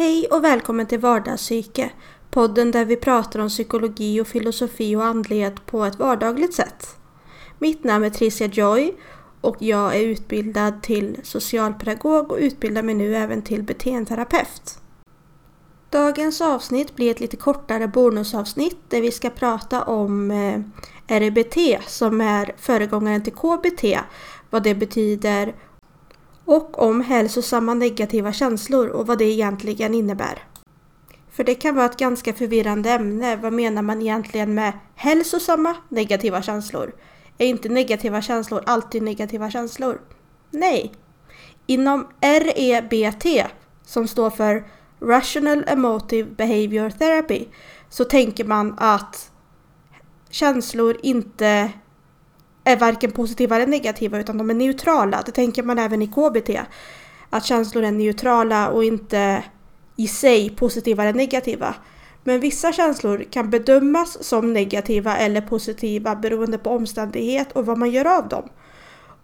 Hej och välkommen till Vardagspsyke, podden där vi pratar om psykologi och filosofi och andlighet på ett vardagligt sätt. Mitt namn är Tricia Joy och jag är utbildad till socialpedagog och utbildar mig nu även till beteendeterapeut. Dagens avsnitt blir ett lite kortare bonusavsnitt där vi ska prata om eh, RBT som är föregångaren till KBT, vad det betyder och om hälsosamma negativa känslor och vad det egentligen innebär. För det kan vara ett ganska förvirrande ämne. Vad menar man egentligen med hälsosamma negativa känslor? Är inte negativa känslor alltid negativa känslor? Nej. Inom REBT, som står för Rational Emotive Behavior Therapy, så tänker man att känslor inte är varken positiva eller negativa utan de är neutrala. Det tänker man även i KBT. Att känslor är neutrala och inte i sig positiva eller negativa. Men vissa känslor kan bedömas som negativa eller positiva beroende på omständighet och vad man gör av dem.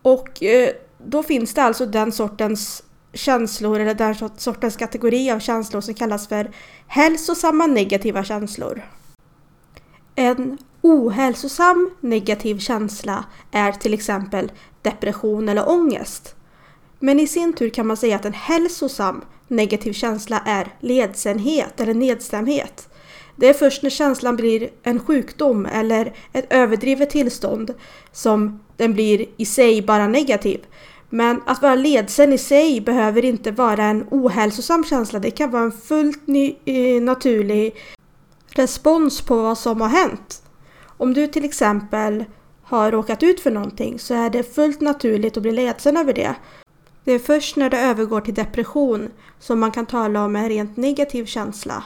Och eh, då finns det alltså den sortens känslor eller den sortens kategori av känslor som kallas för hälsosamma negativa känslor. En ohälsosam negativ känsla är till exempel depression eller ångest. Men i sin tur kan man säga att en hälsosam negativ känsla är ledsenhet eller nedstämdhet. Det är först när känslan blir en sjukdom eller ett överdrivet tillstånd som den blir i sig bara negativ. Men att vara ledsen i sig behöver inte vara en ohälsosam känsla. Det kan vara en fullt ny, eh, naturlig respons på vad som har hänt. Om du till exempel har råkat ut för någonting så är det fullt naturligt att bli ledsen över det. Det är först när det övergår till depression som man kan tala om en rent negativ känsla.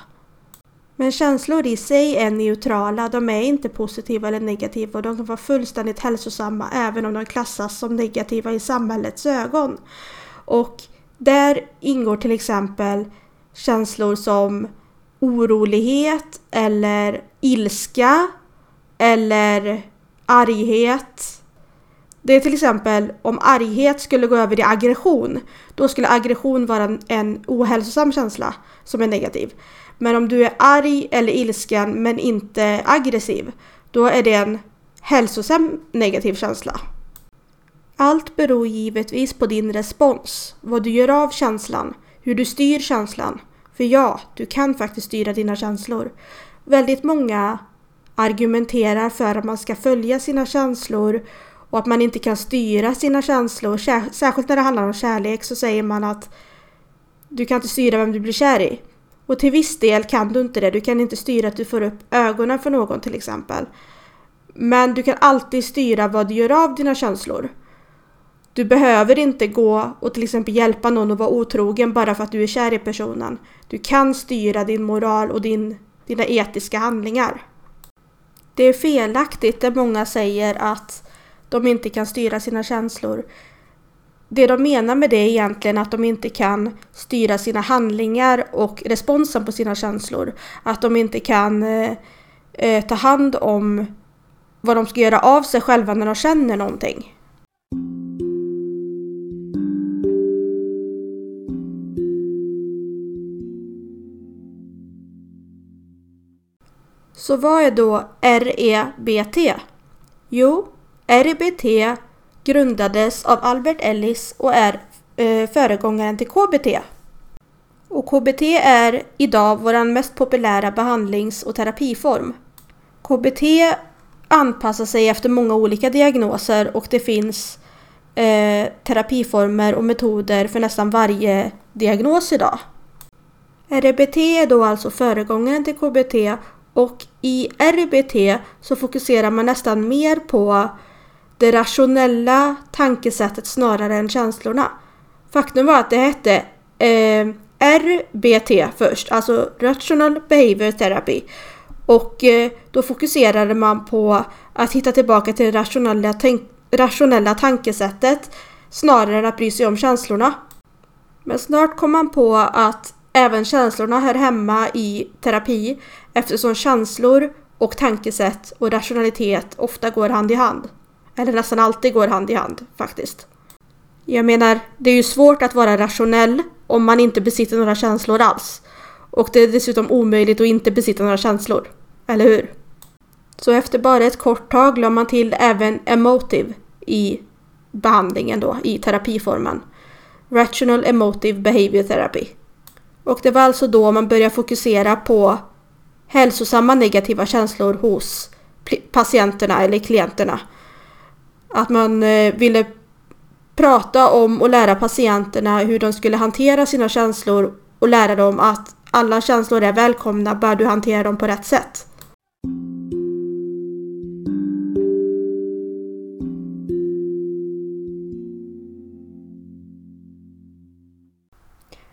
Men känslor i sig är neutrala, de är inte positiva eller negativa och de kan vara fullständigt hälsosamma även om de klassas som negativa i samhällets ögon. Och där ingår till exempel känslor som orolighet eller ilska eller arghet. Det är till exempel om arghet skulle gå över i aggression. Då skulle aggression vara en, ohälsosam känsla som är negativ. Men om du är arg eller ilsken men inte aggressiv, då är det en hälsosam negativ känsla. Allt beror givetvis på din respons, vad du gör av känslan, hur du styr känslan. För ja, du kan faktiskt styra dina känslor. Väldigt många argumenterar för att man ska följa sina känslor och att man inte kan styra sina känslor. Särskilt när det handlar om kärlek så säger man att du kan inte styra vem du blir kär i. Och till viss del kan du inte det. Du kan inte styra att du får upp ögonen för någon till exempel. Men du kan alltid styra vad du gör av dina känslor. Du behöver inte gå och till exempel hjälpa någon att vara otrogen bara för att du är kär i personen. Du kan styra din moral och din, dina etiska handlingar. Det är felaktigt när många säger att de inte kan styra sina känslor. Det de menar med det är egentligen att de inte kan styra sina handlingar och responsen på sina känslor. Att de inte kan eh, eh ta hand om vad de ska göra av sig själva när de känner någonting. Så vad är då REBT? Jo, REBT grundades av Albert Ellis och är eh, föregångaren till KBT. Och KBT är idag vår mest populära behandlings och terapiform. KBT anpassar sig efter många olika diagnoser och det finns eh, terapiformer och metoder för nästan varje diagnos idag. RBT är då alltså föregångaren till KBT och i RBT så fokuserar man nästan mer på det rationella tankesättet snarare än känslorna. Faktum var att det hette eh, RBT först, alltså Rational Behavior Therapy. Och eh, då fokuserade man på att hitta tillbaka till det rationella, tänk rationella tankesättet snarare än att bry sig om känslorna. Men snart kom man på att även känslorna hör hemma i terapi eftersom känslor och tankesätt och rationalitet ofta går hand i hand. Eller nästan alltid går hand i hand faktiskt. Jag menar, det är ju svårt att vara rationell om man inte besitter några känslor alls. Och det är dessutom omöjligt att inte besitta några känslor. Eller hur? Så efter bara ett kort tag la man till även emotive i behandlingen då, i terapiformen. Rational Emotive Behavior Therapy. Och det var alltså då man började fokusera på hälsosamma negativa känslor hos patienterna eller klienterna. Att man eh, ville prata om och lära patienterna hur de skulle hantera sina känslor och lära dem att alla känslor är välkomna bara du hanterar dem på rätt sätt.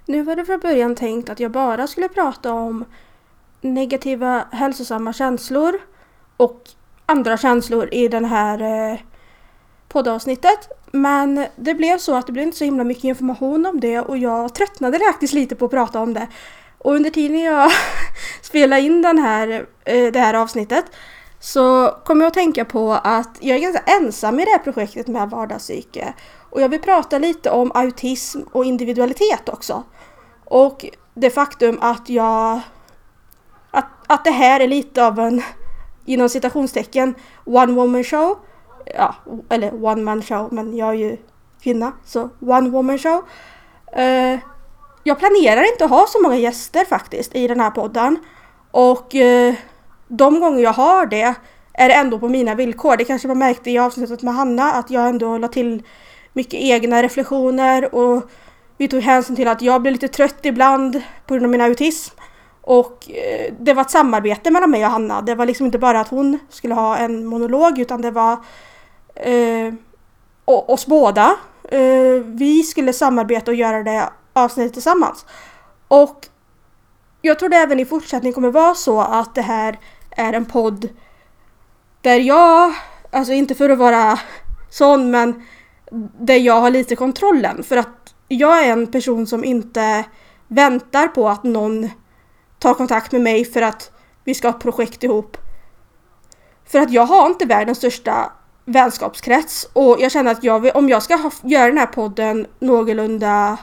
Nu var det från början tänkt att jag bara skulle prata om negativa hälsosamma känslor och andra känslor i den här eh, poddavsnittet. Men det blev så att det blev inte så himla mycket information om det och jag tröttnade faktiskt lite på att prata om det. Och under tiden jag spelade in den här, eh, det här avsnittet så kom jag att tänka på att jag är ganska ensam i det här projektet med vardagspsyke. Och jag vill prata lite om autism och individualitet också. Och det faktum att jag... Att, det här är lite av en, inom citationstecken, one woman show. Ja, eller one man show, men jag är ju kvinna, så one woman show. Uh, jag planerar inte att ha så många gäster faktiskt i den här podden. Och uh, de gånger jag har det är det ändå på mina villkor. Det kanske man märkte i avsnittet med Hanna att jag ändå la till mycket egna reflektioner och vi tog hänsyn till att jag blir lite trött ibland på grund av min autism. Och eh, det var ett samarbete mellan mig och Hanna. Det var liksom inte bara att hon skulle ha en monolog utan det var eh, oss båda. Eh, vi skulle samarbeta och göra det avsnittet tillsammans. Och jag tror det även i fortsättningen kommer vara så att det här är en podd där jag, alltså inte för att vara sån men där jag har lite kontrollen. För att jag är en person som inte väntar på att någon ta kontakt med mig för att vi ska ha ett projekt ihop. För att jag har inte världens största vänskapskrets och jag känner att jag, om jag ska ha, göra den här podden någorlunda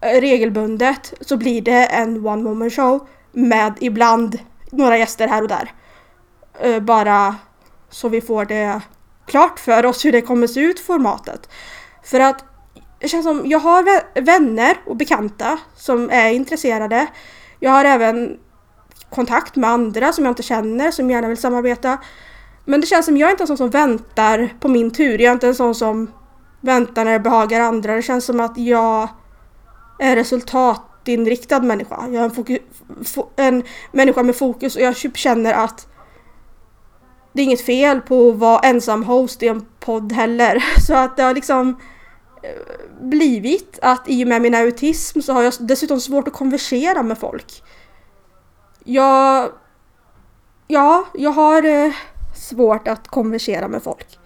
eh, regelbundet så blir det en one woman show med ibland några gäster här och där. Eh, bara så vi får det klart för oss hur det kommer se ut formatet. För att det känns som jag har vänner och bekanta som är intresserade. Jag har även kontakt med andra som jag inte känner som gärna vill samarbeta. Men det känns som jag är inte en sån som väntar på min tur. Jag är inte en sån som väntar när det behagar andra. Det känns som att jag är resultatinriktad människa. Jag är en, en människa med fokus och jag typ känner att det är inget fel på att vara ensam host i en podd heller. Så att det har liksom blivit att i och med min autism så har jag dessutom svårt att konversera med folk. Jag... Ja, jag har eh, svårt att konversera med folk.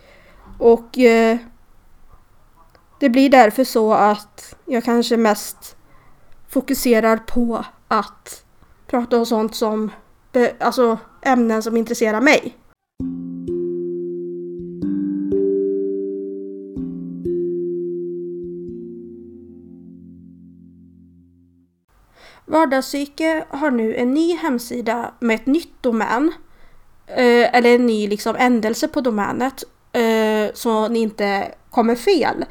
Och eh, det blir därför så att jag kanske mest fokuserar på att prata om sånt som, alltså ämnen som intresserar mig. Vardagspsyke har nu en ny hemsida med ett nytt domän. Eh, eller en ny liksom ändelse på domänet. Eh, så ni inte kommer fel.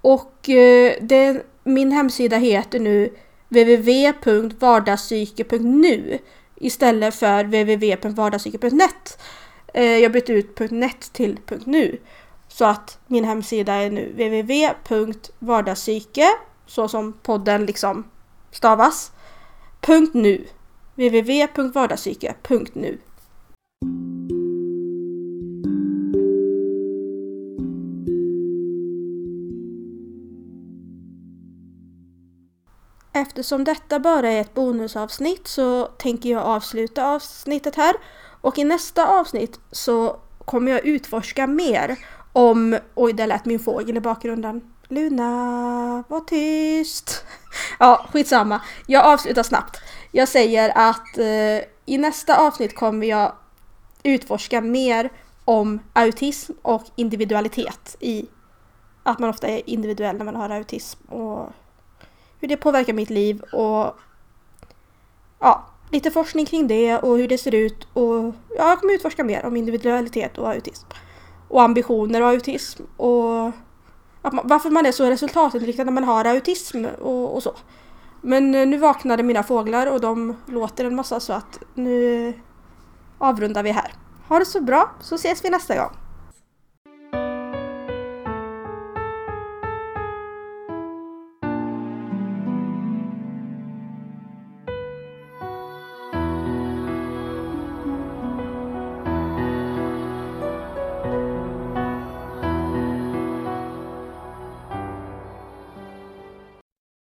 Och eh, det, min hemsida heter nu www.vardagspsyke.nu istället för www.vardagspsyke.net. Eh, jag bytte ut .net till .nu. Så att min hemsida är nu www.vardagspsyke så som podden liksom stavas. Punkt nu. www.vardagspsyke.nu Eftersom detta bara är ett bonusavsnitt så tänker jag avsluta avsnittet här. Och i nästa avsnitt så kommer jag utforska mer om... Oj, där lät min fågel i bakgrunden. Luna, var tyst! Ja, skitsamma. Jag avslutar snabbt. Jag säger att eh, i nästa avsnitt kommer jag utforska mer om autism och individualitet i att man ofta är individuell när man har autism och hur det påverkar mitt liv och ja, lite forskning kring det och hur det ser ut och ja, jag kommer utforska mer om individualitet och autism. Och ambitioner och autism och man, varför man är så resultatinriktad när man har autism och, och så. Men eh, nu vaknade mina fåglar och de låter en massa så att nu avrundar vi här. Ha det så bra så ses vi nästa gång.